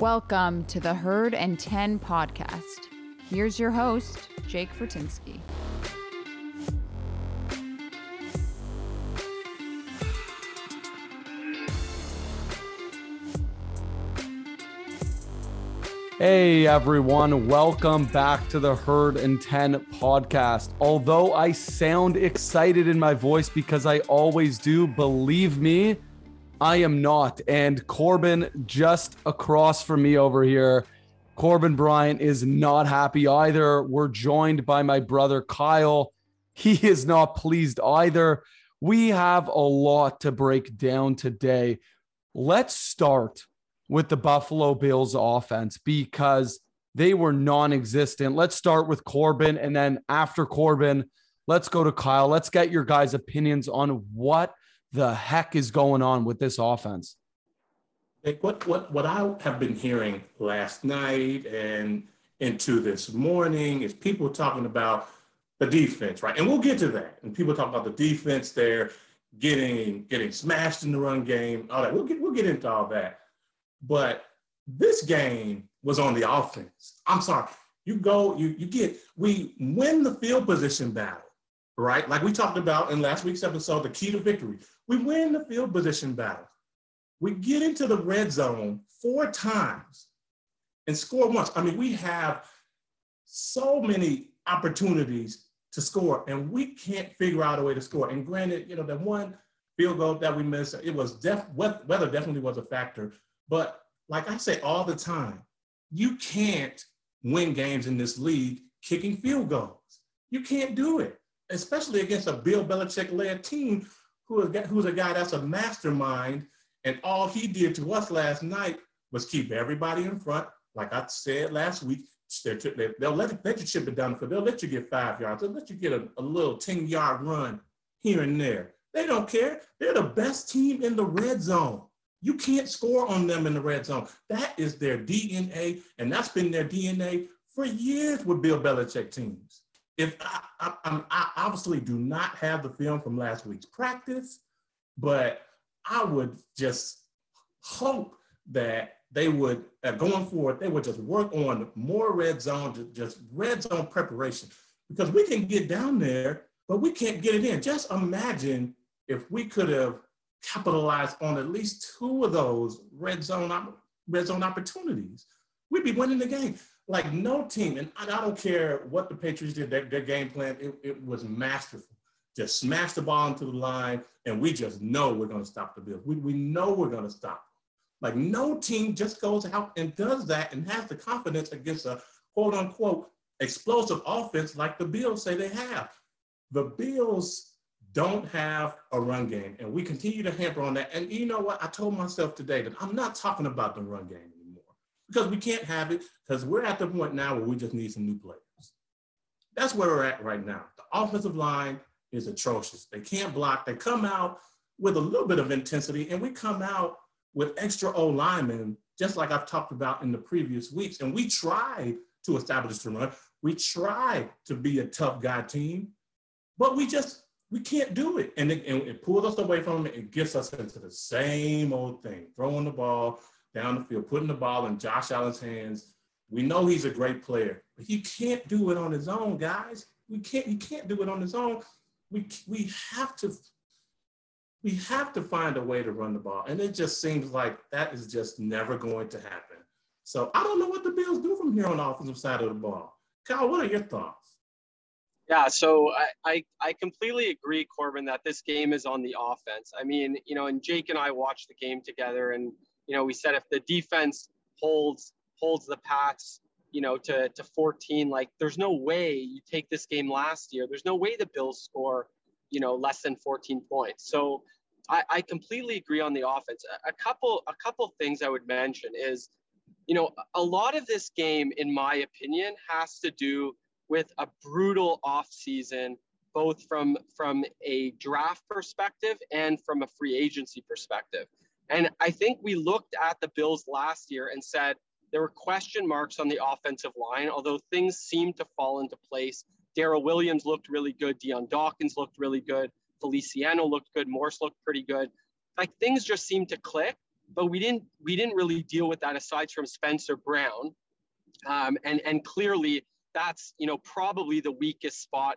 Welcome to the Herd and 10 podcast. Here's your host, Jake Fortinsky. Hey everyone, welcome back to the Herd and 10 podcast. Although I sound excited in my voice because I always do, believe me, I am not. And Corbin just across from me over here, Corbin Bryant is not happy either. We're joined by my brother Kyle. He is not pleased either. We have a lot to break down today. Let's start with the Buffalo Bills offense because they were non existent. Let's start with Corbin. And then after Corbin, let's go to Kyle. Let's get your guys' opinions on what the heck is going on with this offense. what, what, what I have been hearing last night and into this morning is people talking about the defense, right? And we'll get to that. And people talk about the defense there getting getting smashed in the run game, all that. We'll get we'll get into all that. But this game was on the offense. I'm sorry. You go, you, you get, we win the field position battle, right? Like we talked about in last week's episode, the key to victory. We win the field position battle. We get into the red zone four times and score once. I mean, we have so many opportunities to score, and we can't figure out a way to score. And granted, you know, the one field goal that we missed, it was def- weather definitely was a factor, but like I say all the time, you can't win games in this league kicking field goals. You can't do it, especially against a Bill Belichick led team who is, who's a guy that's a mastermind. And all he did to us last night was keep everybody in front. Like I said last week, they'll let, let you chip it down the. They'll let you get five yards. They'll let you get a, a little 10 yard run here and there. They don't care. They're the best team in the red zone. You can't score on them in the red zone. That is their DNA, and that's been their DNA for years with Bill Belichick teams. If I, I, I obviously do not have the film from last week's practice, but I would just hope that they would, uh, going forward, they would just work on more red zone, just red zone preparation, because we can get down there, but we can't get it in. Just imagine if we could have capitalized on at least two of those red zone red zone opportunities, we'd be winning the game. Like no team, and I don't care what the Patriots did, their, their game plan, it, it, was masterful. Just smash the ball into the line, and we just know we're going to stop the Bills. We, we know we're going to stop. Like no team just goes out and does that and has the confidence against a quote unquote explosive offense like the Bills say they have. The Bills don't have a run game. And we continue to hamper on that. And you know what? I told myself today that I'm not talking about the run game because we can't have it because we're at the point now where we just need some new players. That's where we're at right now. The offensive line is atrocious. They can't block. They come out with a little bit of intensity, and we come out with extra O linemen, just like I've talked about in the previous weeks. And we try to establish the run. We try to be a tough guy team, but we just we can't do it. And it, and it pulls us away from it. It gets us into the same old thing, throwing the ball down the field, putting the ball in Josh Allen's hands. We know he's a great player, but he can't do it on his own, guys. We can't, he can't do it on his own. We, we have to, we have to find a way to run the ball. And it just seems like that is just never going to happen. So I don't know what the Bills do from here on the offensive side of the ball. Kyle, what are your thoughts? Yeah, so I, I, I completely agree, Corbin, that this game is on the offense. I mean, you know, and Jake and I watched the game together, and you know, we said if the defense holds holds the Pats, you know, to to 14, like there's no way you take this game last year. There's no way the Bills score, you know, less than 14 points. So I, I completely agree on the offense. A, a couple a couple things I would mention is, you know, a lot of this game, in my opinion, has to do with a brutal offseason, both from, from a draft perspective and from a free agency perspective. And I think we looked at the Bills last year and said there were question marks on the offensive line, although things seemed to fall into place. Daryl Williams looked really good. Dion Dawkins looked really good. Feliciano looked good. Morse looked pretty good. Like things just seemed to click. but we didn't we didn't really deal with that aside from Spencer Brown, um, and and clearly that's you know probably the weakest spot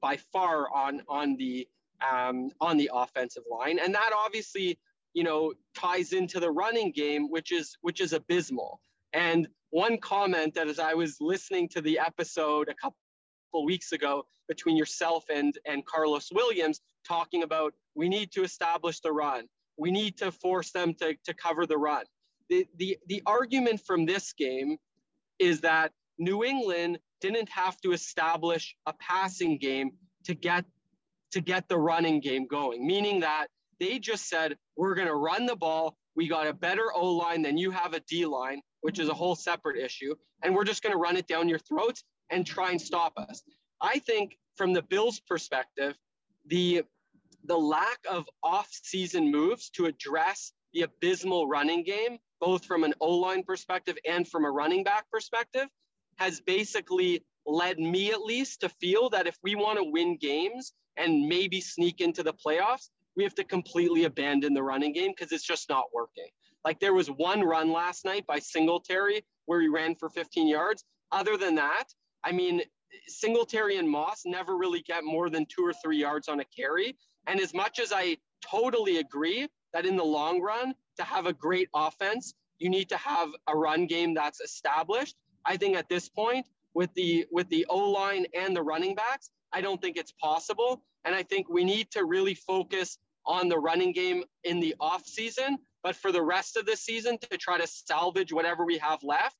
by far on on the um, on the offensive line, and that obviously you know ties into the running game, which is which is abysmal. And one comment that as I was listening to the episode a couple weeks ago between yourself and and Carlos Williams talking about we need to establish the run, we need to force them to to cover the run. The the the argument from this game is that New England didn't have to establish a passing game to get to get the running game going, meaning that they just said, we're going to run the ball. We got a better O line than you have a D line, which is a whole separate issue. And we're just going to run it down your throats and try and stop us. I think from the Bills' perspective, the the lack of off-season moves to address the abysmal running game, both from an O-line perspective and from a running back perspective, has basically led me at least to feel that if we want to win games and maybe sneak into the playoffs, we have to completely abandon the running game because it's just not working. Like there was one run last night by Singletary where he ran for 15 yards. Other than that, I mean, Singletary and Moss never really get more than two or three yards on a carry. And as much as I totally agree that in the long run, to have a great offense, you need to have a run game that's established. I think at this point, with the with the O line and the running backs, I don't think it's possible. And I think we need to really focus on the running game in the off season, but for the rest of the season to try to salvage whatever we have left.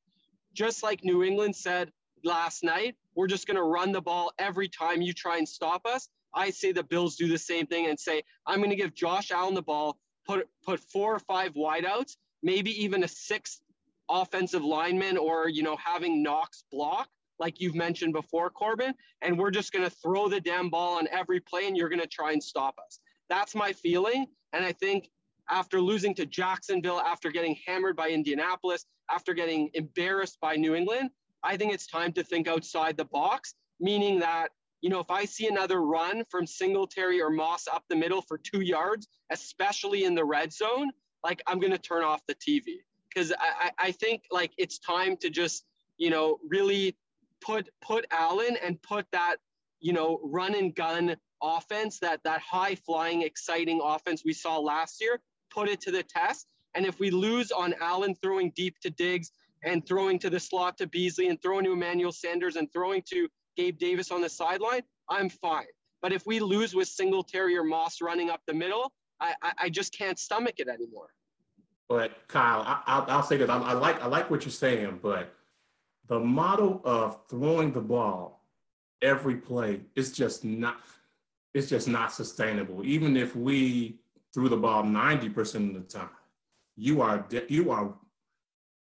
Just like New England said last night, we're just going to run the ball every time you try and stop us. I say the Bills do the same thing and say, I'm going to give Josh Allen the ball, put put four or five wideouts, maybe even a sixth offensive lineman or, you know, having Knox block like you've mentioned before, Corbin, and we're just going to throw the damn ball on every play and you're going to try and stop us. That's my feeling. And I think after losing to Jacksonville, after getting hammered by Indianapolis, after getting embarrassed by New England, I think it's time to think outside the box, meaning that, you know, if I see another run from Singletary or Moss up the middle for two yards, especially in the red zone, like I'm going to turn off the TV because I, I think like it's time to just, you know, really put put Allen and put that you know run and gun offense that that high flying exciting offense we saw last year put it to the test and if we lose on Allen throwing deep to Diggs and throwing to the slot to Beasley and throwing to Emmanuel Sanders and throwing to Gabe Davis on the sideline, I'm fine. But if we lose with Singletary or Moss running up the middle, I, I, I just can't stomach it anymore. But Kyle, I, I'll say that I, I, like I like what you're saying, but the model of throwing the ball every play is just not it's just not sustainable. Even if we threw the ball 90% of the time, you are you are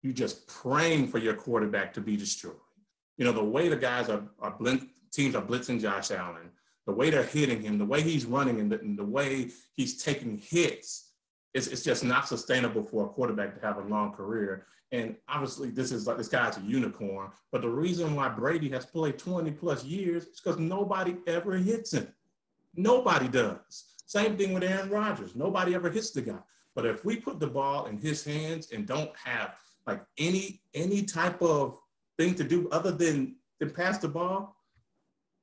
you just praying for your quarterback to be destroyed. You know, the way the guys are, are blitz, teams are blitzing Josh Allen, the way they're hitting him, the way he's running, and the, and the way he's taking hits, it's, it's just not sustainable for a quarterback to have a long career. And obviously, this is like this guy's a unicorn. But the reason why Brady has played 20 plus years is because nobody ever hits him. Nobody does. Same thing with Aaron Rodgers. Nobody ever hits the guy. But if we put the ball in his hands and don't have like any any type of thing to do other than than pass the ball,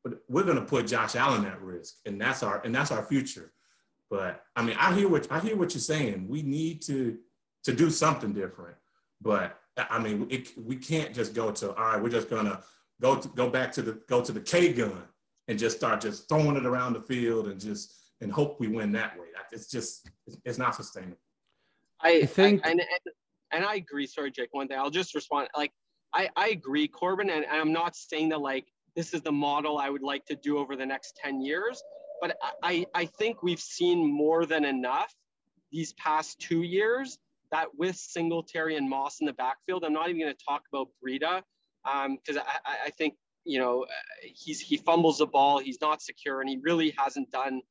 but we're gonna put Josh Allen at risk, and that's our and that's our future. But I mean, I hear what I hear what you're saying. We need to to do something different. But I mean, it, we can't just go to all right. We're just gonna go to, go back to the go to the K gun and just start just throwing it around the field and just and hope we win that way. It's just it's not sustainable. I, I think I, and, and I agree. Sorry, Jake. One thing I'll just respond. Like I I agree, Corbin, and, and I'm not saying that like this is the model I would like to do over the next ten years, but I I think we've seen more than enough these past two years that with Singletary and Moss in the backfield, I'm not even going to talk about Breida because um, I, I think you know he's he fumbles the ball, he's not secure, and he really hasn't done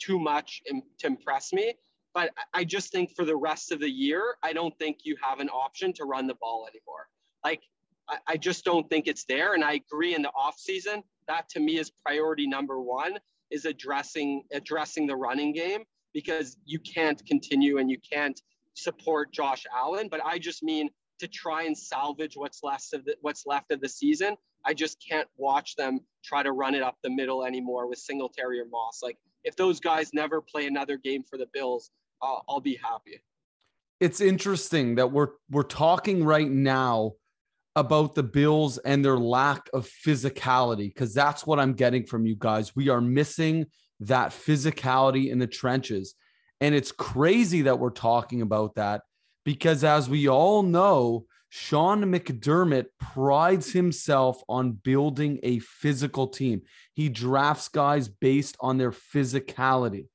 too much to impress me. But I just think for the rest of the year, I don't think you have an option to run the ball anymore. Like I, I just don't think it's there. And I agree in the off season, that to me is priority number one is addressing addressing the running game because you can't continue and you can't support Josh Allen, but I just mean to try and salvage what's left of the, what's left of the season. I just can't watch them try to run it up the middle anymore with Singletary or Moss. Like if those guys never play another game for the Bills, uh, I'll be happy. It's interesting that we're we're talking right now about the Bills and their lack of physicality because that's what I'm getting from you guys. We are missing that physicality in the trenches. And it's crazy that we're talking about that because, as we all know, Sean McDermott prides himself on building a physical team. He drafts guys based on their physicality.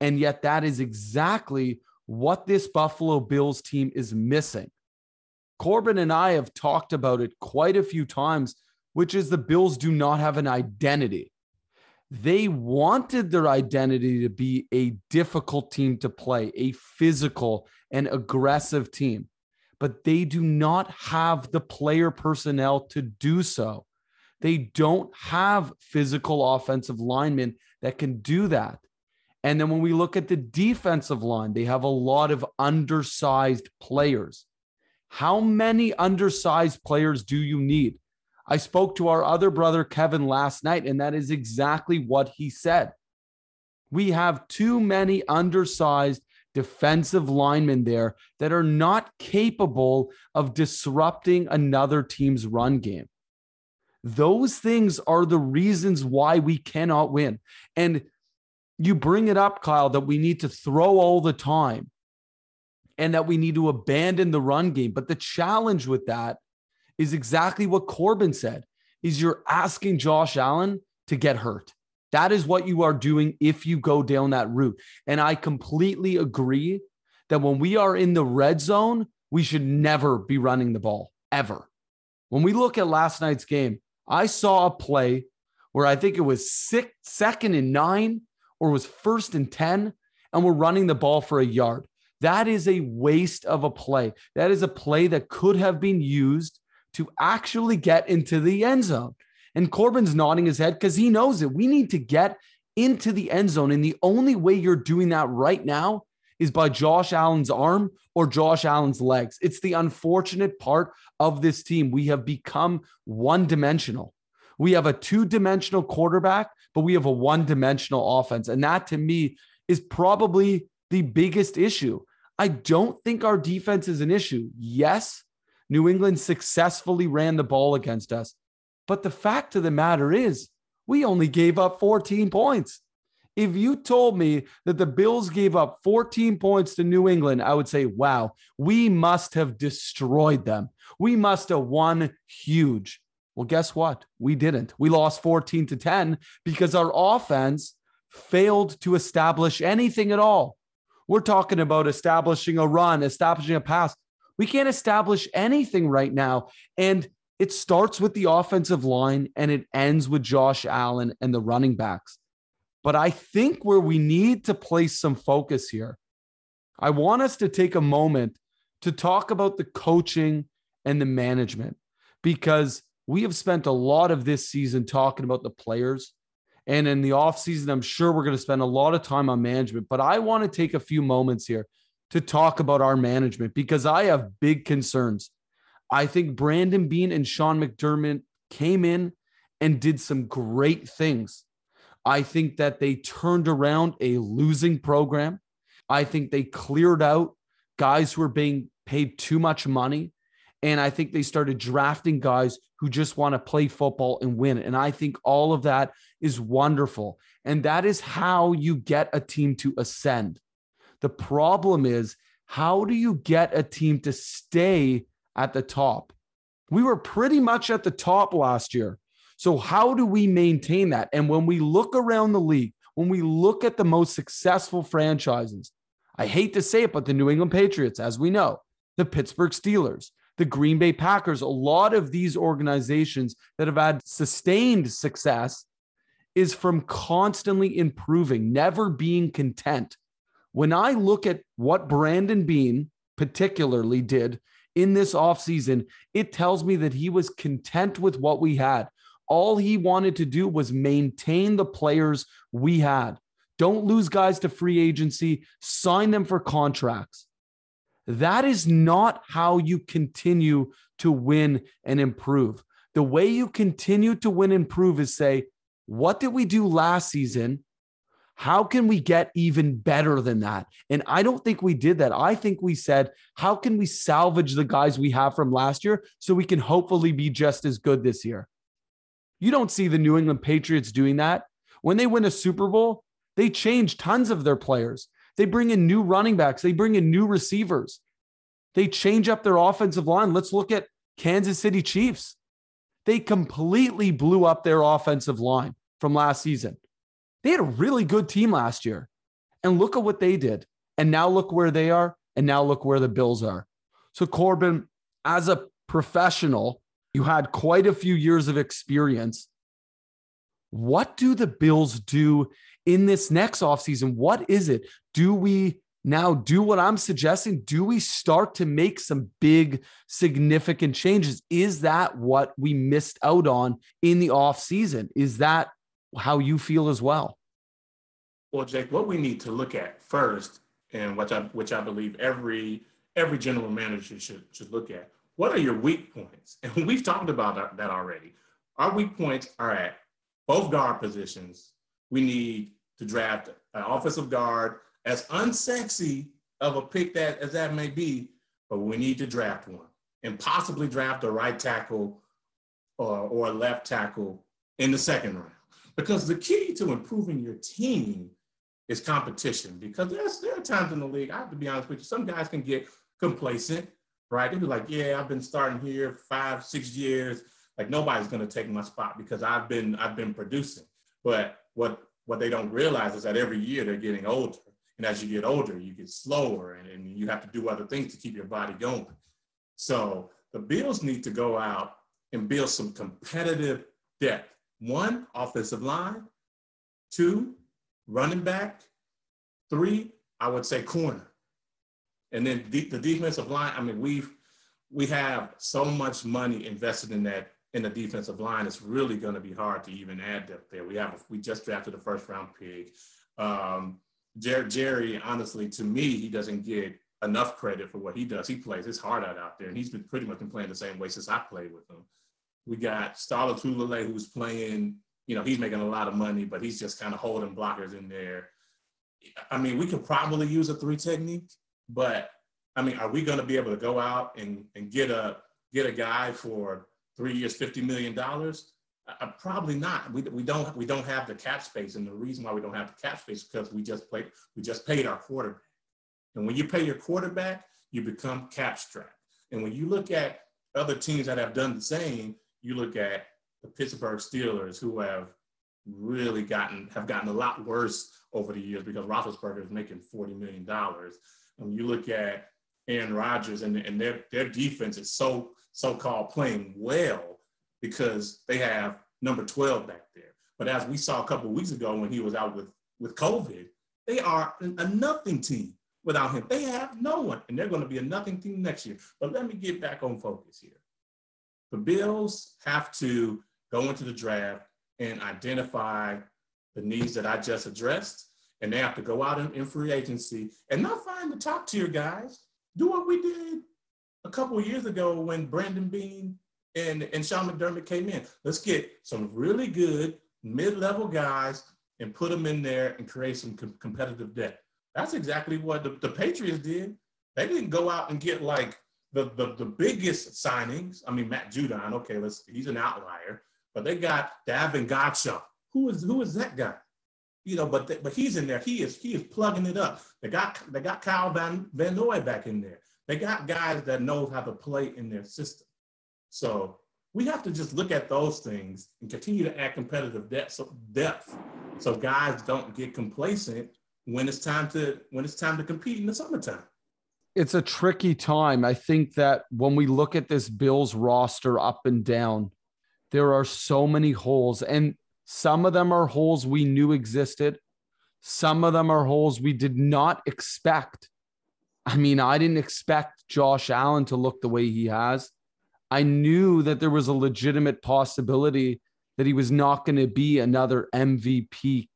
And yet, that is exactly what this Buffalo Bills team is missing. Corbin and I have talked about it quite a few times, which is the Bills do not have an identity. They wanted their identity to be a difficult team to play, a physical and aggressive team, but they do not have the player personnel to do so. They don't have physical offensive linemen that can do that. And then when we look at the defensive line, they have a lot of undersized players. How many undersized players do you need? I spoke to our other brother, Kevin, last night, and that is exactly what he said. We have too many undersized defensive linemen there that are not capable of disrupting another team's run game. Those things are the reasons why we cannot win. And you bring it up, Kyle, that we need to throw all the time and that we need to abandon the run game. But the challenge with that is exactly what Corbin said. Is you're asking Josh Allen to get hurt. That is what you are doing if you go down that route. And I completely agree that when we are in the red zone, we should never be running the ball ever. When we look at last night's game, I saw a play where I think it was six, second and nine or was first and 10, and we're running the ball for a yard. That is a waste of a play. That is a play that could have been used to actually get into the end zone. And Corbin's nodding his head because he knows it. We need to get into the end zone. And the only way you're doing that right now is by Josh Allen's arm or Josh Allen's legs. It's the unfortunate part of this team. We have become one dimensional. We have a two dimensional quarterback, but we have a one dimensional offense. And that to me is probably the biggest issue. I don't think our defense is an issue. Yes, New England successfully ran the ball against us. But the fact of the matter is, we only gave up 14 points. If you told me that the Bills gave up 14 points to New England, I would say, wow, we must have destroyed them. We must have won huge. Well, guess what? We didn't. We lost 14 to 10 because our offense failed to establish anything at all. We're talking about establishing a run, establishing a pass. We can't establish anything right now. And it starts with the offensive line and it ends with Josh Allen and the running backs. But I think where we need to place some focus here, I want us to take a moment to talk about the coaching and the management because we have spent a lot of this season talking about the players. And in the offseason, I'm sure we're going to spend a lot of time on management. But I want to take a few moments here to talk about our management because I have big concerns. I think Brandon Beane and Sean McDermott came in and did some great things. I think that they turned around a losing program. I think they cleared out guys who were being paid too much money. And I think they started drafting guys who just want to play football and win. And I think all of that is wonderful. And that is how you get a team to ascend. The problem is, how do you get a team to stay at the top? We were pretty much at the top last year. So, how do we maintain that? And when we look around the league, when we look at the most successful franchises, I hate to say it, but the New England Patriots, as we know, the Pittsburgh Steelers, the Green Bay Packers, a lot of these organizations that have had sustained success is from constantly improving, never being content. When I look at what Brandon Beane particularly did in this offseason, it tells me that he was content with what we had. All he wanted to do was maintain the players we had. Don't lose guys to free agency, sign them for contracts. That is not how you continue to win and improve. The way you continue to win and improve is say, what did we do last season? How can we get even better than that? And I don't think we did that. I think we said, how can we salvage the guys we have from last year so we can hopefully be just as good this year? You don't see the New England Patriots doing that. When they win a Super Bowl, they change tons of their players. They bring in new running backs, they bring in new receivers. They change up their offensive line. Let's look at Kansas City Chiefs. They completely blew up their offensive line from last season. They had a really good team last year. And look at what they did. And now look where they are. And now look where the Bills are. So, Corbin, as a professional, you had quite a few years of experience. What do the Bills do in this next offseason? What is it? Do we now do what I'm suggesting? Do we start to make some big, significant changes? Is that what we missed out on in the offseason? Is that how you feel as well? Well, Jake, what we need to look at first, and which I which I believe every every general manager should should look at, what are your weak points? And we've talked about that already. Our weak points are at both guard positions. We need to draft an offensive guard as unsexy of a pick that as that may be, but we need to draft one and possibly draft a right tackle or, or a left tackle in the second round. Because the key to improving your team is competition. Because there's, there are times in the league, I have to be honest with you, some guys can get complacent, right? They'll be like, yeah, I've been starting here five, six years. Like nobody's gonna take my spot because I've been I've been producing. But what what they don't realize is that every year they're getting older. And as you get older, you get slower and, and you have to do other things to keep your body going. So the Bills need to go out and build some competitive depth. One, offensive line. Two, running back. Three, I would say corner. And then the, the defensive line, I mean, we've we have so much money invested in that in the defensive line. It's really going to be hard to even add depth there. We have we just drafted a first round pick. Um, Jerry, Jerry, honestly, to me, he doesn't get enough credit for what he does. He plays his heart out out there, and he's been pretty much been playing the same way since I played with him. We got Star Lotulelei, who's playing, you know, he's making a lot of money, but he's just kind of holding blockers in there. I mean, we could probably use a three technique, but I mean, are we going to be able to go out and, and get a get a guy for three years, fifty million dollars? Uh, probably not. We, we don't we don't have the cap space, and the reason why we don't have the cap space is because we just played we just paid our quarterback. And when you pay your quarterback, you become cap strapped. And when you look at other teams that have done the same, you look at the Pittsburgh Steelers, who have really gotten have gotten a lot worse over the years because Roethlisberger is making forty million dollars. And you look at Aaron Rodgers and, and their their defense is so so-called playing well because they have number 12 back there. But as we saw a couple weeks ago when he was out with, with COVID, they are a nothing team without him. They have no one, and they're going to be a nothing team next year. But let me get back on focus here. The Bills have to go into the draft and identify the needs that I just addressed, and they have to go out in, in free agency and not find the top tier guys. Do what we did a couple years ago when Brandon Beane and, and Sean McDermott came in. Let's get some really good mid-level guys and put them in there and create some com- competitive depth. That's exactly what the, the Patriots did. They didn't go out and get like the, the, the biggest signings. I mean, Matt Judon, okay, let's he's an outlier, but they got Davon Godchaux. Who is who is that guy? You know, but they, but he's in there. He is he is plugging it up. They got they got Kyle Van Van Noy back in there. They got guys that know how to play in their system. So we have to just look at those things and continue to add competitive depth so, depth so guys don't get complacent when it's time to when it's time to compete in the summertime. It's a tricky time. I think that when we look at this Bills roster up and down, there are so many holes and some of them are holes we knew existed. Some of them are holes we did not expect. I mean, I didn't expect Josh Allen to look the way he has. I knew that there was a legitimate possibility that he was not going to be another MVP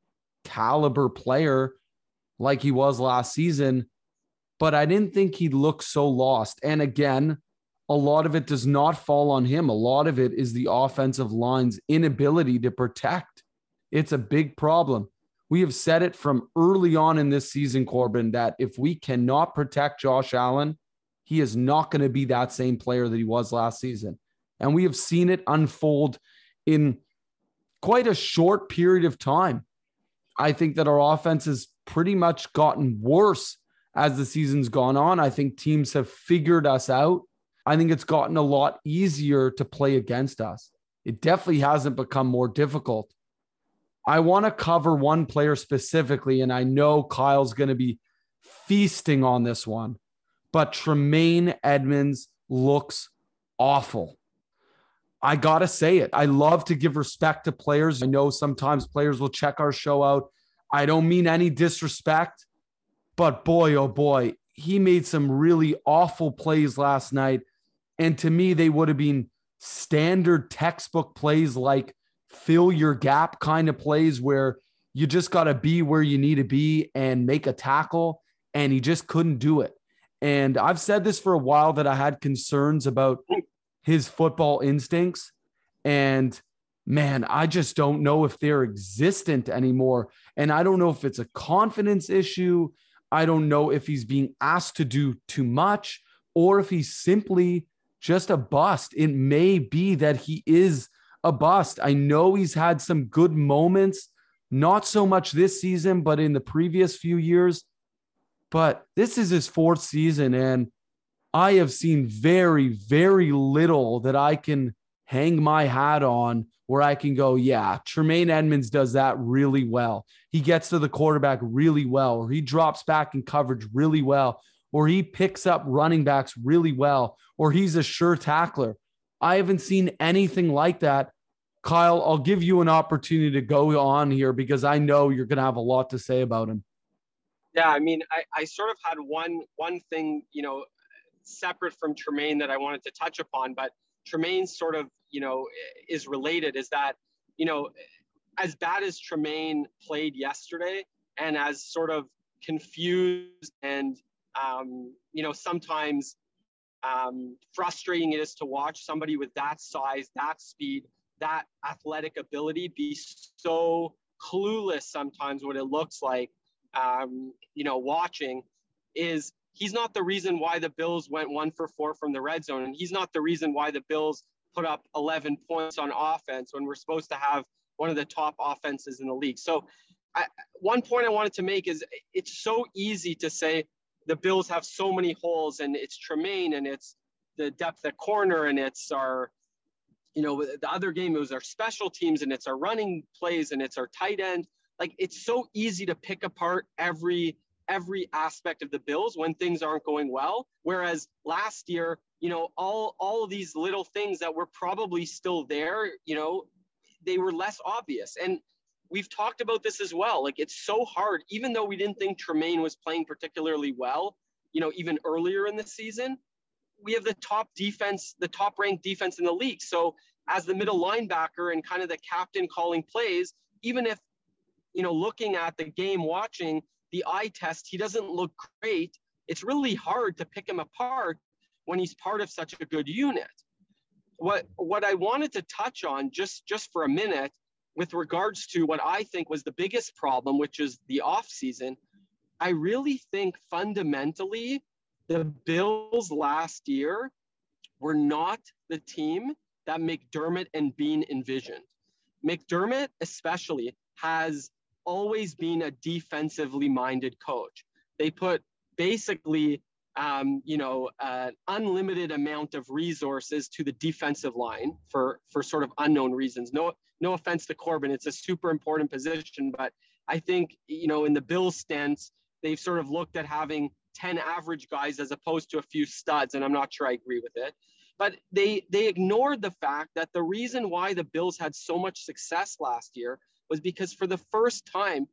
caliber player like he was last season. But I didn't think he looked so lost. And again, a lot of it does not fall on him. A lot of it is the offensive line's inability to protect. It's a big problem. We have said it from early on in this season, Corbin, that if we cannot protect Josh Allen, he is not going to be that same player that he was last season. And we have seen it unfold in quite a short period of time. I think that our offense has pretty much gotten worse as the season's gone on. I think teams have figured us out. I think it's gotten a lot easier to play against us. It definitely hasn't become more difficult. I want to cover one player specifically, and I know Kyle's going to be feasting on this one, but Tremaine Edmonds looks awful. I got to say it. I love to give respect to players. I know sometimes players will check our show out. I don't mean any disrespect, but boy, oh boy, he made some really awful plays last night. And to me, they would have been standard textbook plays like fill your gap kind of plays where you just got to be where you need to be and make a tackle. And he just couldn't do it. And I've said this for a while that I had concerns about his football instincts. And man, I just don't know if they're existent anymore. And I don't know if it's a confidence issue. I don't know if he's being asked to do too much or if he's simply just a bust. It may be that he is a bust. I know he's had some good moments, not so much this season, but in the previous few years. But this is his fourth season, and I have seen very, very little that I can hang my hat on where I can go, yeah, Tremaine Edmonds does that really well. He gets to the quarterback really well, or he drops back in coverage really well, or he picks up running backs really well, or he's a sure tackler. I haven't seen anything like that. Kyle, I'll give you an opportunity to go on here because I know you're going to have a lot to say about him. Yeah, I mean, I, I sort of had one one thing, you know, separate from Tremaine that I wanted to touch upon, but Tremaine sort of, you know, is related. Is that, you know, as bad as Tremaine played yesterday, and as sort of confused and, um, you know, sometimes um, frustrating it is to watch somebody with that size, that speed, that athletic ability be so clueless sometimes what it looks like um, you know watching is he's not the reason why the bills went one for four from the red zone and he's not the reason why the bills put up 11 points on offense when we're supposed to have one of the top offenses in the league so I, one point i wanted to make is it's so easy to say the bills have so many holes and it's tremaine and it's the depth at corner and it's our you know, the other game, it was our special teams and it's our running plays and it's our tight end. Like it's so easy to pick apart every every aspect of the Bills when things aren't going well. Whereas last year, you know, all all of these little things that were probably still there, you know, they were less obvious. And we've talked about this as well. Like it's so hard, even though we didn't think Tremaine was playing particularly well, you know, even earlier in the season, we have the top defense, the top ranked defense in the league. So as the middle linebacker and kind of the captain calling plays, even if, you know, looking at the game, watching the eye test, he doesn't look great. It's really hard to pick him apart when he's part of such a good unit. What what I wanted to touch on just just for a minute with regards to what I think was the biggest problem, which is the off season, I really think fundamentally the Bills last year were not the team that McDermott and Beane envisioned. McDermott, especially, has always been a defensively minded coach. They put basically, um, you know, an unlimited amount of resources to the defensive line for for sort of unknown reasons. No, no offense to Corbin, it's a super important position, but I think you know, in the Bills' stance, they've sort of looked at having 10 average guys as opposed to a few studs, and I'm not sure I agree with it. But they they ignored the fact that the reason why the Bills had so much success last year was because for the first time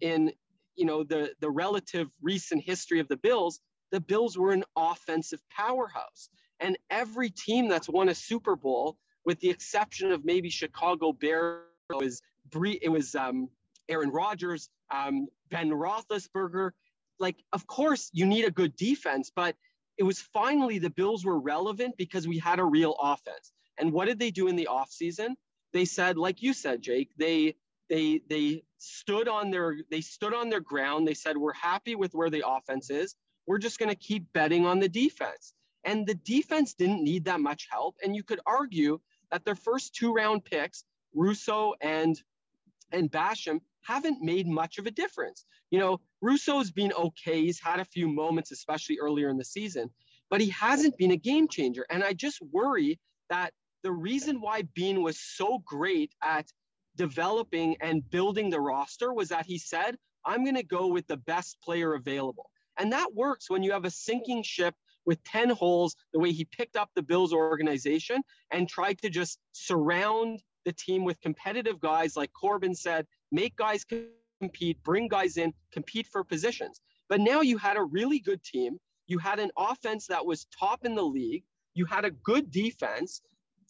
in you know the the relative recent history of the Bills, the Bills were an offensive powerhouse. And every team that's won a Super Bowl, with the exception of maybe Chicago Bears, was it was um, Aaron Rodgers, um, Ben Roethlisberger, like, of course, you need a good defense, but it was finally the Bills were relevant because we had a real offense. And what did they do in the offseason? They said, like you said, Jake, they they they stood on their they stood on their ground. They said, we're happy with where the offense is. We're just going to keep betting on the defense. And the defense didn't need that much help. And you could argue that their first two round picks, Rousseau and and Basham, haven't made much of a difference. You know, Rousseau's been okay. He's had a few moments, especially earlier in the season, but he hasn't been a game changer. And I just worry that the reason why Beane was so great at developing and building the roster was that he said, I'm going to go with the best player available. And that works when you have a sinking ship with 10 holes, the way he picked up the Bills organization and tried to just surround the team with competitive guys, like Corbin said, make guys compete, bring guys in, compete for positions. But now you had a really good team. You had an offense that was top in the league. You had a good defense.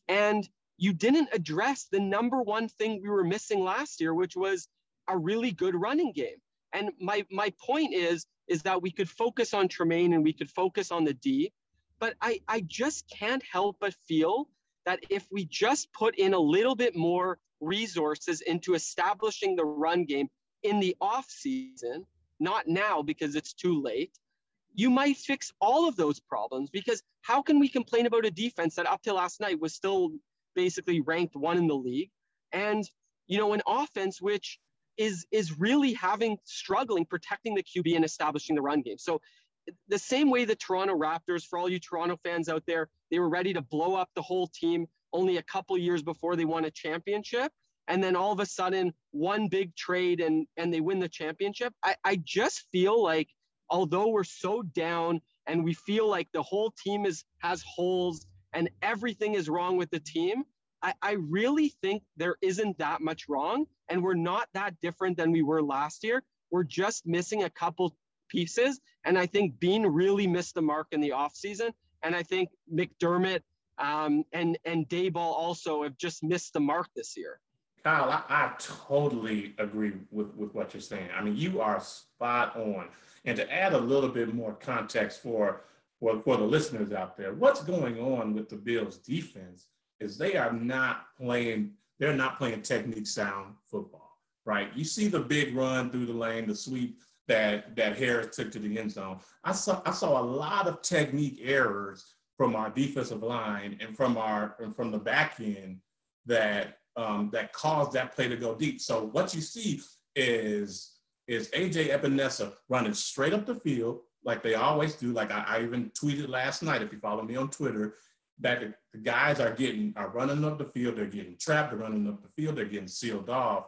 And you didn't address the number one thing we were missing last year, which was a really good running game. And my my point is is that we could focus on Tremaine and we could focus on the D, but I I just can't help but feel that if we just put in a little bit more resources into establishing the run game in the off season, not now because it's too late, you might fix all of those problems because how can we complain about a defense that up to last night was still basically ranked one in the league? And you know an offense which is is really having struggling protecting the QB and establishing the run game. So the same way the Toronto Raptors, for all you Toronto fans out there, they were ready to blow up the whole team only a couple years before they won a championship. And then all of a sudden, one big trade and and they win the championship. I, I just feel like although we're so down and we feel like the whole team is has holes and everything is wrong with the team, I, I really think there isn't that much wrong. And we're not that different than we were last year. We're just missing a couple pieces. And I think Beane really missed the mark in the offseason. And I think McDermott um, and, and Daboll also have just missed the mark this year. Kyle, I, I, totally agree with, with what you're saying. I mean, you are spot on. And to add a little bit more context for, for, for the listeners out there, what's going on with the Bills defense is they are not playing, they're not playing technique sound football, right? You see the big run through the lane, the sweep that that Harris took to the end zone. I saw I saw a lot of technique errors from our defensive line and from our and from the back end that um, that caused that play to go deep. So what you see is is AJ Epenesa running straight up the field like they always do. Like I, I even tweeted last night, if you follow me on Twitter, that the, the, guys are getting are running up the field, they're getting trapped, they're running up the field, they're getting sealed off.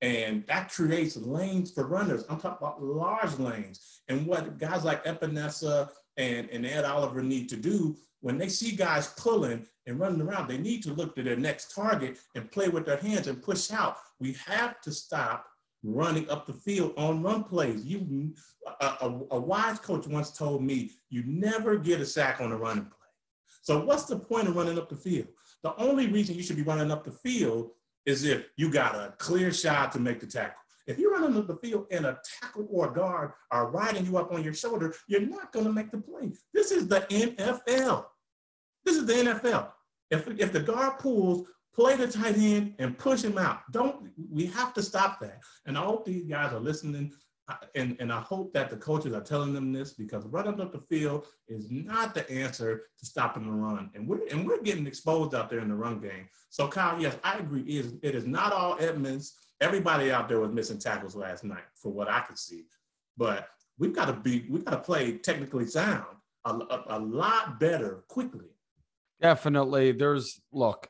And that creates lanes for runners. I'm talking about large lanes. And what guys like Epenesa and, and Ed Oliver need to do when they see guys pulling and running around, they need to look to their next target and play with their hands and push out. We have to stop running up the field on run plays. You, a, a, a wise coach once told me, you never get a sack on a running play. So what's the point of running up the field? The only reason you should be running up the field is if you got a clear shot to make the tackle. If you're running up the field and a tackle or a guard are riding you up on your shoulder, you're not going to make the play. This is the NFL. This is the NFL. If, if the guard pulls, play the tight end and push him out. Don't we have to stop that? And I hope these guys are listening and, and I hope that the coaches are telling them this because running up the field is not the answer to stopping the run. And we're and we're getting exposed out there in the run game. So Kyle, yes, I agree. It is, it is not all Edmonds. Everybody out there was missing tackles last night, for what I could see. But we've got to be we've got to play technically sound a, a, a lot better quickly. Definitely. There's look,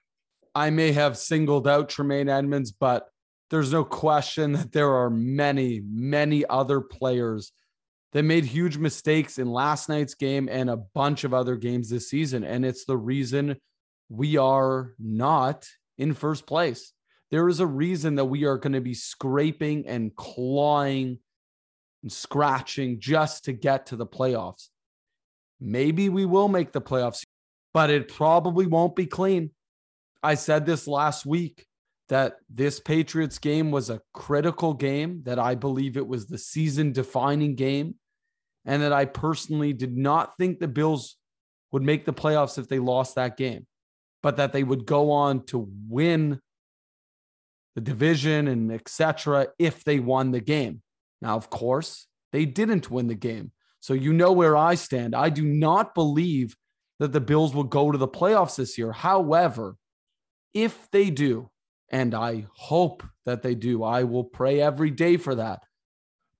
I may have singled out Tremaine Edmonds, but there's no question that there are many, many other players that made huge mistakes in last night's game and a bunch of other games this season. And it's the reason we are not in first place. There is a reason that we are going to be scraping and clawing and scratching just to get to the playoffs. Maybe we will make the playoffs, but it probably won't be clean. I said this last week that this Patriots game was a critical game, that I believe it was the season defining game. and that I personally did not think the Bills would make the playoffs if they lost that game, but that they would go on to win the division and etc. if they won the game. Now, of course, they didn't win the game. So you know where I stand. I do not believe that the Bills will go to the playoffs this year. However, if they do, and I hope that they do, I will pray every day for that.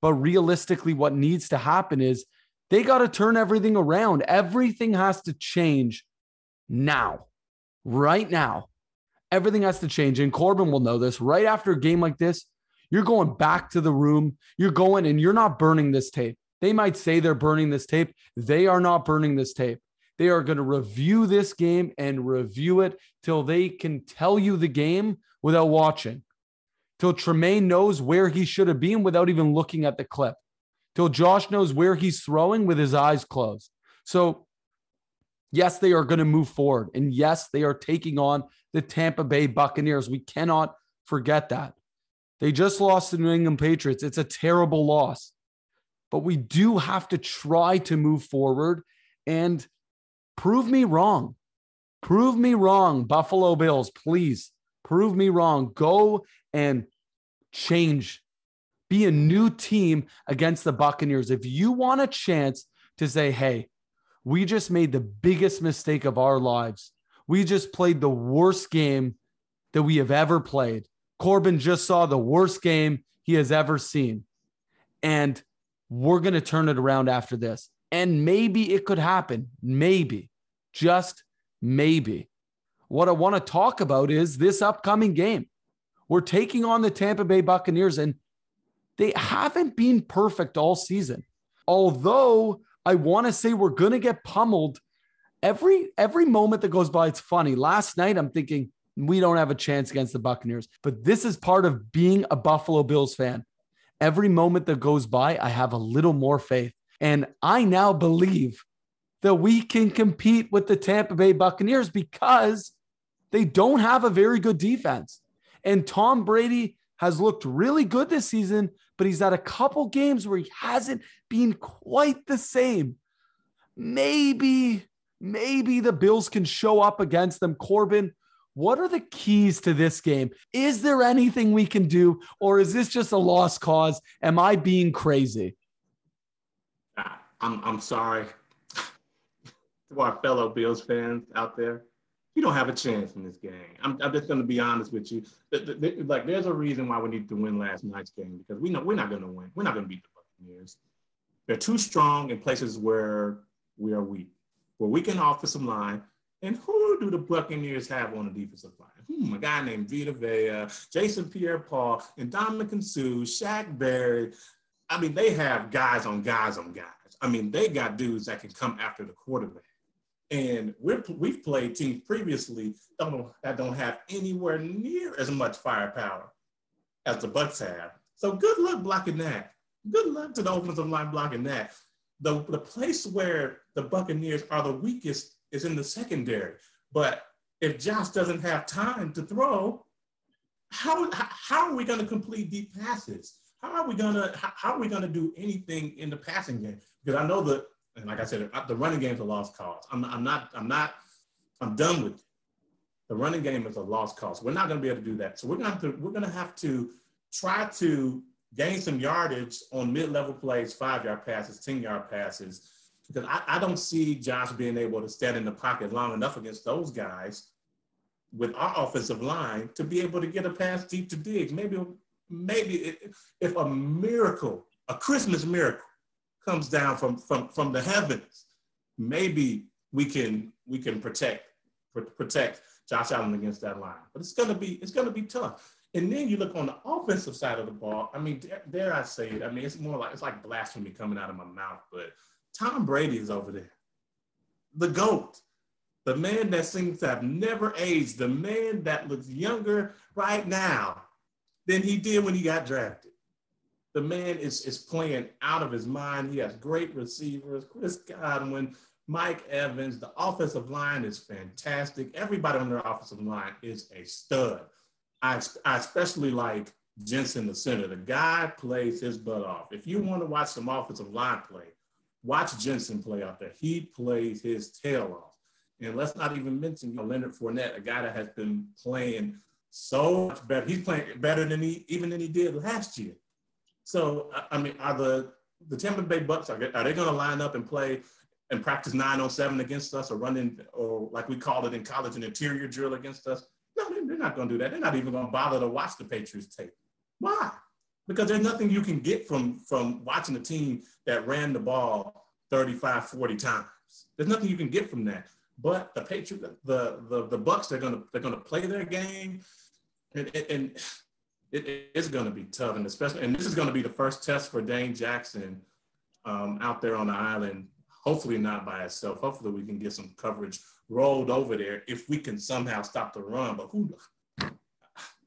But realistically, what needs to happen is they got to turn everything around. Everything has to change now, right now. Everything has to change. And Corbin will know this right after a game like this. You're going back to the room. You're going and you're not burning this tape. They might say they're burning this tape. They are not burning this tape. They are going to review this game and review it till they can tell you the game without watching, till Tremaine knows where he should have been without even looking at the clip, till Josh knows where he's throwing with his eyes closed. So, yes, they are going to move forward. And yes, they are taking on the Tampa Bay Buccaneers. We cannot forget that. They just lost to New England Patriots. It's a terrible loss. But we do have to try to move forward and prove me wrong. Prove me wrong, Buffalo Bills, please. Prove me wrong. Go and change. Be a new team against the Buccaneers. If you want a chance to say, hey, we just made the biggest mistake of our lives. We just played the worst game that we have ever played. Corbin just saw the worst game he has ever seen. And we're going to turn it around after this. And maybe it could happen. Maybe, just maybe. What I want to talk about is this upcoming game. We're taking on the Tampa Bay Buccaneers, and they haven't been perfect all season. Although I want to say we're going to get pummeled every every moment that goes by. It's funny. Last night, I'm thinking we don't have a chance against the Buccaneers, but this is part of being a Buffalo Bills fan. Every moment that goes by, I have a little more faith. And I now believe that we can compete with the Tampa Bay Buccaneers because they don't have a very good defense. And Tom Brady has looked really good this season, but he's had a couple games where he hasn't been quite the same. Maybe, maybe the Bills can show up against them. Corbin, what are the keys to this game? Is there anything we can do, or is this just a lost cause? Am I being crazy? I'm I'm sorry to our fellow Bills fans out there. You don't have a chance in this game. I'm, I'm just going to be honest with you. Like, there's a reason why we need to win last night's game because we know we're not going to win. We're not going to beat the Buccaneers. They're too strong in places where we are weak. Where We're weak in offensive line. And who do the Buccaneers have on the defensive line? Hmm, a guy named Vita Vea, Jason Pierre-Paul, and Ndamukong Suh, Shaq Barrett. I mean, they have guys on guys on guys. I mean, they got dudes that can come after the quarterback. And we're, we've played teams previously don't, that don't have anywhere near as much firepower as the Bucks have. So good luck blocking that. Good luck to the offensive line blocking that. The, the place where the Buccaneers are the weakest is in the secondary. But if Josh doesn't have time to throw, how, how are we going to complete deep passes? How are we gonna how, how are we gonna do anything in the passing game? Because I know that, and like I said, the running game is a lost cause. I'm, I'm not I'm not I'm done with it. The running game is a lost cause. We're not going to be able to do that. So we're going to we're going to have to try to gain some yardage on mid-level plays, five-yard passes, ten-yard passes, because I, I don't see Josh being able to stand in the pocket long enough against those guys with our offensive line to be able to get a pass deep to Diggs. Maybe maybe if a miracle, a Christmas miracle, comes down from from from the heavens, maybe we can we can protect protect Josh Allen against that line. But it's gonna be it's gonna be tough. And then you look on the offensive side of the ball. I mean, dare, dare I say it? I mean, it's more like it's like blasphemy coming out of my mouth. But Tom Brady is over there, the goat, the man that seems to have never aged, the man that looks younger right now than he did when he got drafted. The man is, is playing out of his mind. He has great receivers, Chris Godwin, Mike Evans. The offensive line is fantastic. Everybody on their offensive line is a stud. I, I especially like Jensen, the center. The guy plays his butt off. If you want to watch some offensive line play, watch Jensen play out there. He plays his tail off. And let's not even mention you know, Leonard Fournette, a guy that has been playing so much better. He's playing better than he even than he did last year. So I mean, are the the Tampa Bay Bucks are, they going to line up and play and practice nine on seven against us, or running, or like we call it in college, an interior drill against us? No, they're not going to do that. They're not even going to bother to watch the Patriots tape. Why? Because there's nothing you can get from from watching a team that ran the ball 35, 40 times. There's nothing you can get from that. But the Patriots, the the the Bucks, they're gonna they're gonna play their game, and, and it is going to be tough, and especially, and this is going to be the first test for Dane Jackson um, out there on the island. Hopefully, not by itself. Hopefully, we can get some coverage rolled over there if we can somehow stop the run. But who,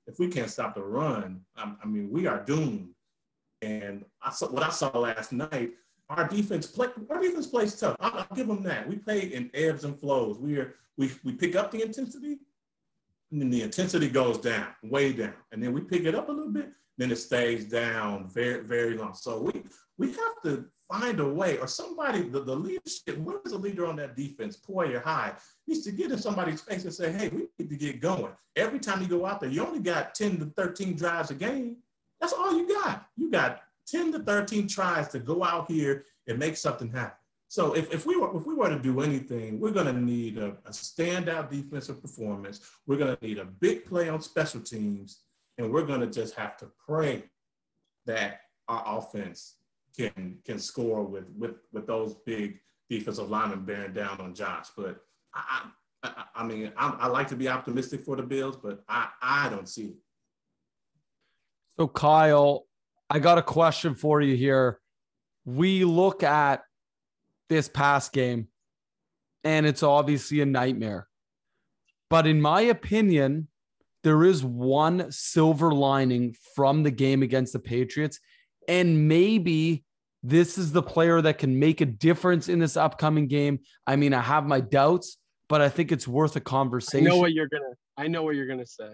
if we can't stop the run, I, I mean, we are doomed. And I saw what I saw last night. Our defense play. Our defense plays tough. I'll, I'll give them that. We play in ebbs and flows. We are we we pick up the intensity, then the intensity goes down, way down, and then we pick it up a little bit, then it stays down very, very long. So we we have to find a way, or somebody, the, the leadership, what is the leader on that defense, Poyer Hyde, needs to get in somebody's face and say, hey, we need to get going. Every time you go out there, you only got 10 to 13 drives a game. That's all you got. You got 10 to 13 tries to go out here and make something happen. So if, if we were if we were to do anything, we're going to need a, a standout defensive performance. We're going to need a big play on special teams, and we're going to just have to pray that our offense can can score with with with those big defensive linemen bearing down on Josh. But I I, I mean I, I like to be optimistic for the Bills, but I I don't see it. So Kyle, I got a question for you here. We look at this past game, and it's obviously a nightmare. But in my opinion, there is one silver lining from the game against the Patriots. And maybe this is the player that can make a difference in this upcoming game. I mean, I have my doubts, but I think it's worth a conversation. I know what you're gonna I know what you're gonna say.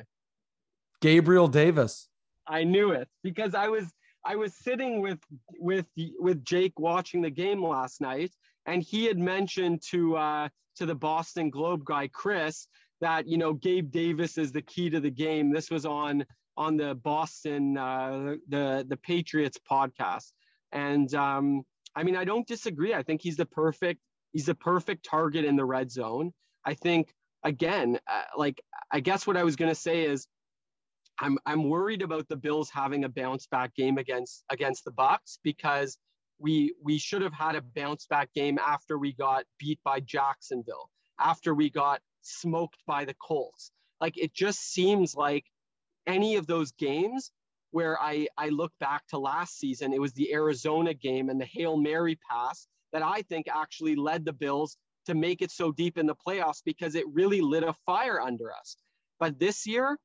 Gabriel Davis. I knew it because I was I was sitting with with with Jake watching the game last night, and he had mentioned to uh, to the Boston Globe guy Chris that you know Gabe Davis is the key to the game. This was on on the Boston uh, the the Patriots podcast, and um, I mean I don't disagree. I think he's the perfect he's the perfect target in the red zone. I think again, uh, like I guess what I was gonna say is I'm I'm worried about the Bills having a bounce back game against against the Bucks because we we should have had a bounce back game after we got beat by Jacksonville, after we got smoked by the Colts. Like it just seems like any of those games where I I look back to last season, it was the Arizona game and the Hail Mary pass that I think actually led the Bills to make it so deep in the playoffs because it really lit a fire under us. But this year,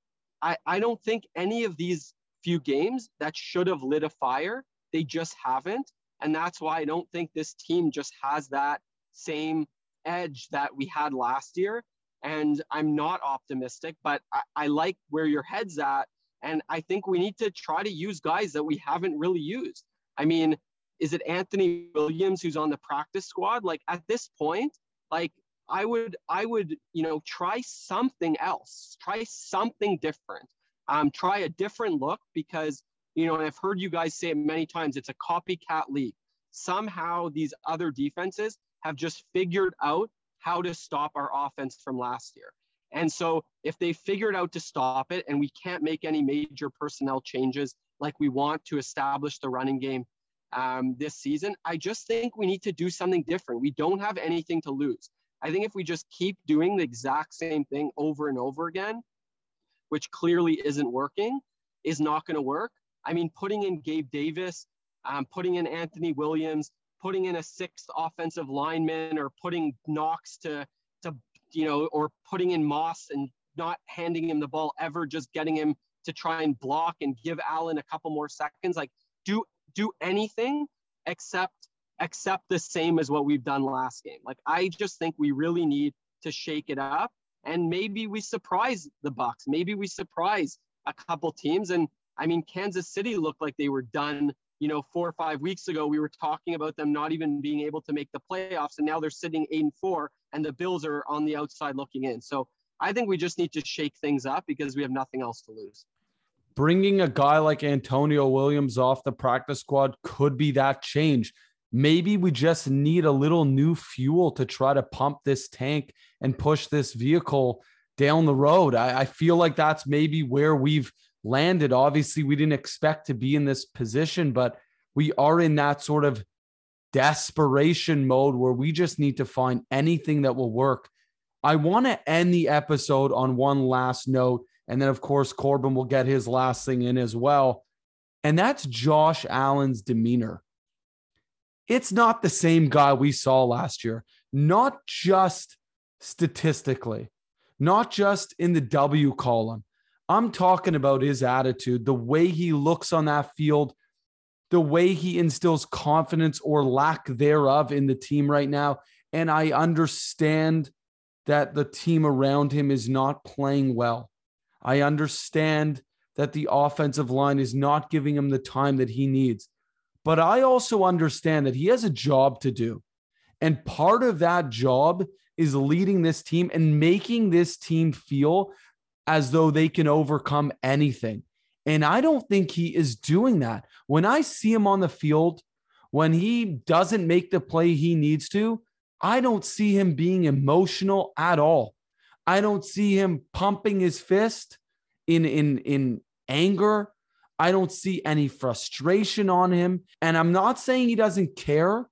I, I don't think any of these few games that should have lit a fire, they just haven't. And that's why I don't think this team just has that same edge that we had last year. And I'm not optimistic, but I, I like where your head's at. And I think we need to try to use guys that we haven't really used. I mean, is it Anthony Williams who's on the practice squad? Like at this point, like I would, I would, you know, try something else, try something different, um, try a different look because, you know, I've heard you guys say it many times, it's a copycat league. Somehow these other defenses have just figured out how to stop our offense from last year. And so if they figured out to stop it and we can't make any major personnel changes like we want to establish the running game um, this season, I just think we need to do something different. We don't have anything to lose. I think if we just keep doing the exact same thing over and over again, which clearly isn't working, is not going to work. I mean, putting in Gabe Davis, um, putting in Anthony Williams, putting in a sixth offensive lineman, or putting Knox to to you know, or putting in Moss and not handing him the ball ever, just getting him to try and block and give Allen a couple more seconds. Like do do anything except accept the same as what we've done last game. Like I just think we really need to shake it up and maybe we surprise the Bucks. Maybe we surprise a couple teams and I mean Kansas City looked like they were done you know, four or five weeks ago, we were talking about them not even being able to make the playoffs, and now they're sitting eight and four, and the Bills are on the outside looking in. So I think we just need to shake things up because we have nothing else to lose. Bringing a guy like Antonio Williams off the practice squad could be that change. Maybe we just need a little new fuel to try to pump this tank and push this vehicle down the road. I, I feel like that's maybe where we've landed. Obviously, we didn't expect to be in this position, but we are in that sort of desperation mode where we just need to find anything that will work. I want to end the episode on one last note. And then, of course, Corbin will get his last thing in as well. And that's Josh Allen's demeanor. It's not the same guy we saw last year, not just statistically, not just in the W column, I'm talking about his attitude, the way he looks on that field, the way he instills confidence or lack thereof in the team right now. And I understand that the team around him is not playing well. I understand that the offensive line is not giving him the time that he needs. But I also understand that he has a job to do. And part of that job is leading this team and making this team feel as though they can overcome anything. And I don't think he is doing that. When I see him on the field, when he doesn't make the play he needs to, I don't see him being emotional at all. I don't see him pumping his fist in in in anger. I don't see any frustration on him. And I'm not saying he doesn't care,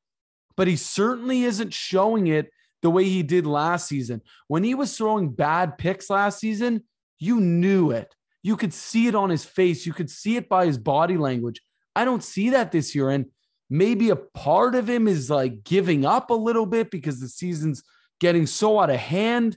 but he certainly isn't showing it the way he did last season. When he was throwing bad picks last season, you knew it. You could see it on his face. You could see it by his body language. I don't see that this year. And maybe a part of him is like giving up a little bit because the season's getting so out of hand.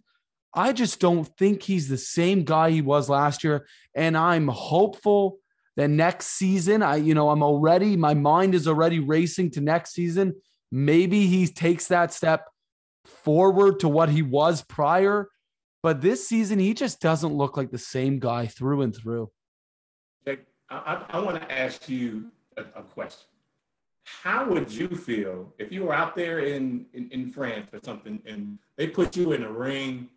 I just don't think he's the same guy he was last year. And I'm hopeful that next season, I, you know, I'm already, my mind is already racing to next season. Maybe he takes that step forward to what he was prior but this season, he just doesn't look like the same guy through and through. Jake, I, I want to ask you a, a, question. How would you feel if you were out there in, in, in, France or something and they put you in a ring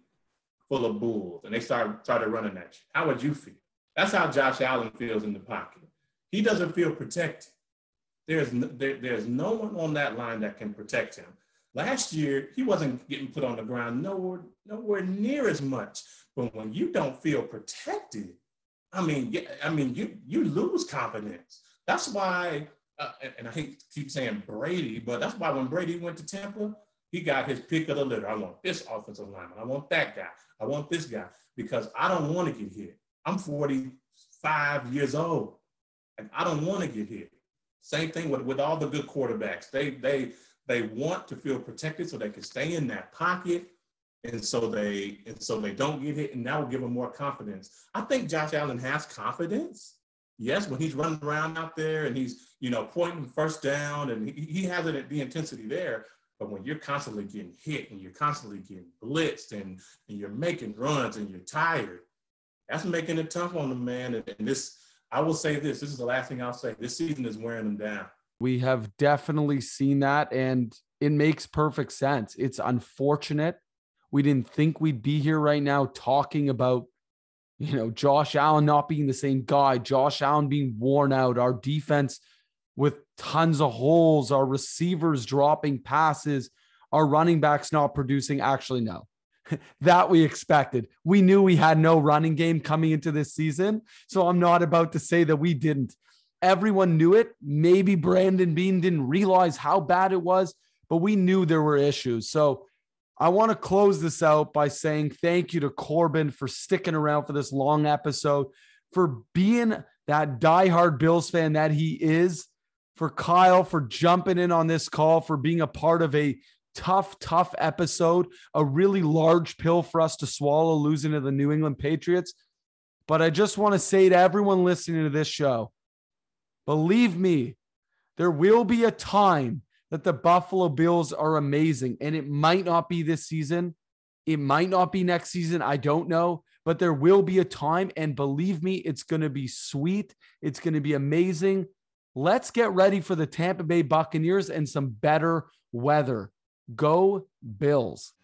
full of bulls and they start, started running at you? How would you feel? That's how Josh Allen feels in the pocket. He doesn't feel protected. There's no, there, there's no one on that line that can protect him. Last year, he wasn't getting put on the ground nowhere, nowhere near as much. But when you don't feel protected, I mean, I mean, you you lose confidence. That's why, uh, and I hate to keep saying Brady, but that's why when Brady went to Tampa, he got his pick of the litter. I want this offensive lineman. I want that guy. I want this guy because I don't want to get hit. I'm 45 years old, and I don't want to get hit. Same thing with, with all the good quarterbacks. They they they want to feel protected so they can stay in that pocket and so they and so they don't get hit and that will give them more confidence i think josh allen has confidence yes when he's running around out there and he's you know pointing first down and he, he has it at the intensity there but when you're constantly getting hit and you're constantly getting blitzed and, and you're making runs and you're tired that's making it tough on the man and, and this i will say this this is the last thing i'll say this season is wearing them down we have definitely seen that, and it makes perfect sense. It's unfortunate. We didn't think we'd be here right now talking about, you know, Josh Allen not being the same guy, Josh Allen being worn out, our defense with tons of holes, our receivers dropping passes, our running backs not producing. Actually, no. that we expected. We knew we had no running game coming into this season. So I'm not about to say that we didn't. Everyone knew it. Maybe Brandon Beane didn't realize how bad it was, but we knew there were issues. So I want to close this out by saying thank you to Corbin for sticking around for this long episode, for being that diehard Bills fan that he is, for Kyle for jumping in on this call, for being a part of a tough, tough episode, a really large pill for us to swallow losing to the New England Patriots. But I just want to say to everyone listening to this show, Believe me, there will be a time that the Buffalo Bills are amazing. And it might not be this season. It might not be next season. I don't know. But there will be a time. And believe me, it's going to be sweet. It's going to be amazing. Let's get ready for the Tampa Bay Buccaneers and some better weather. Go Bills.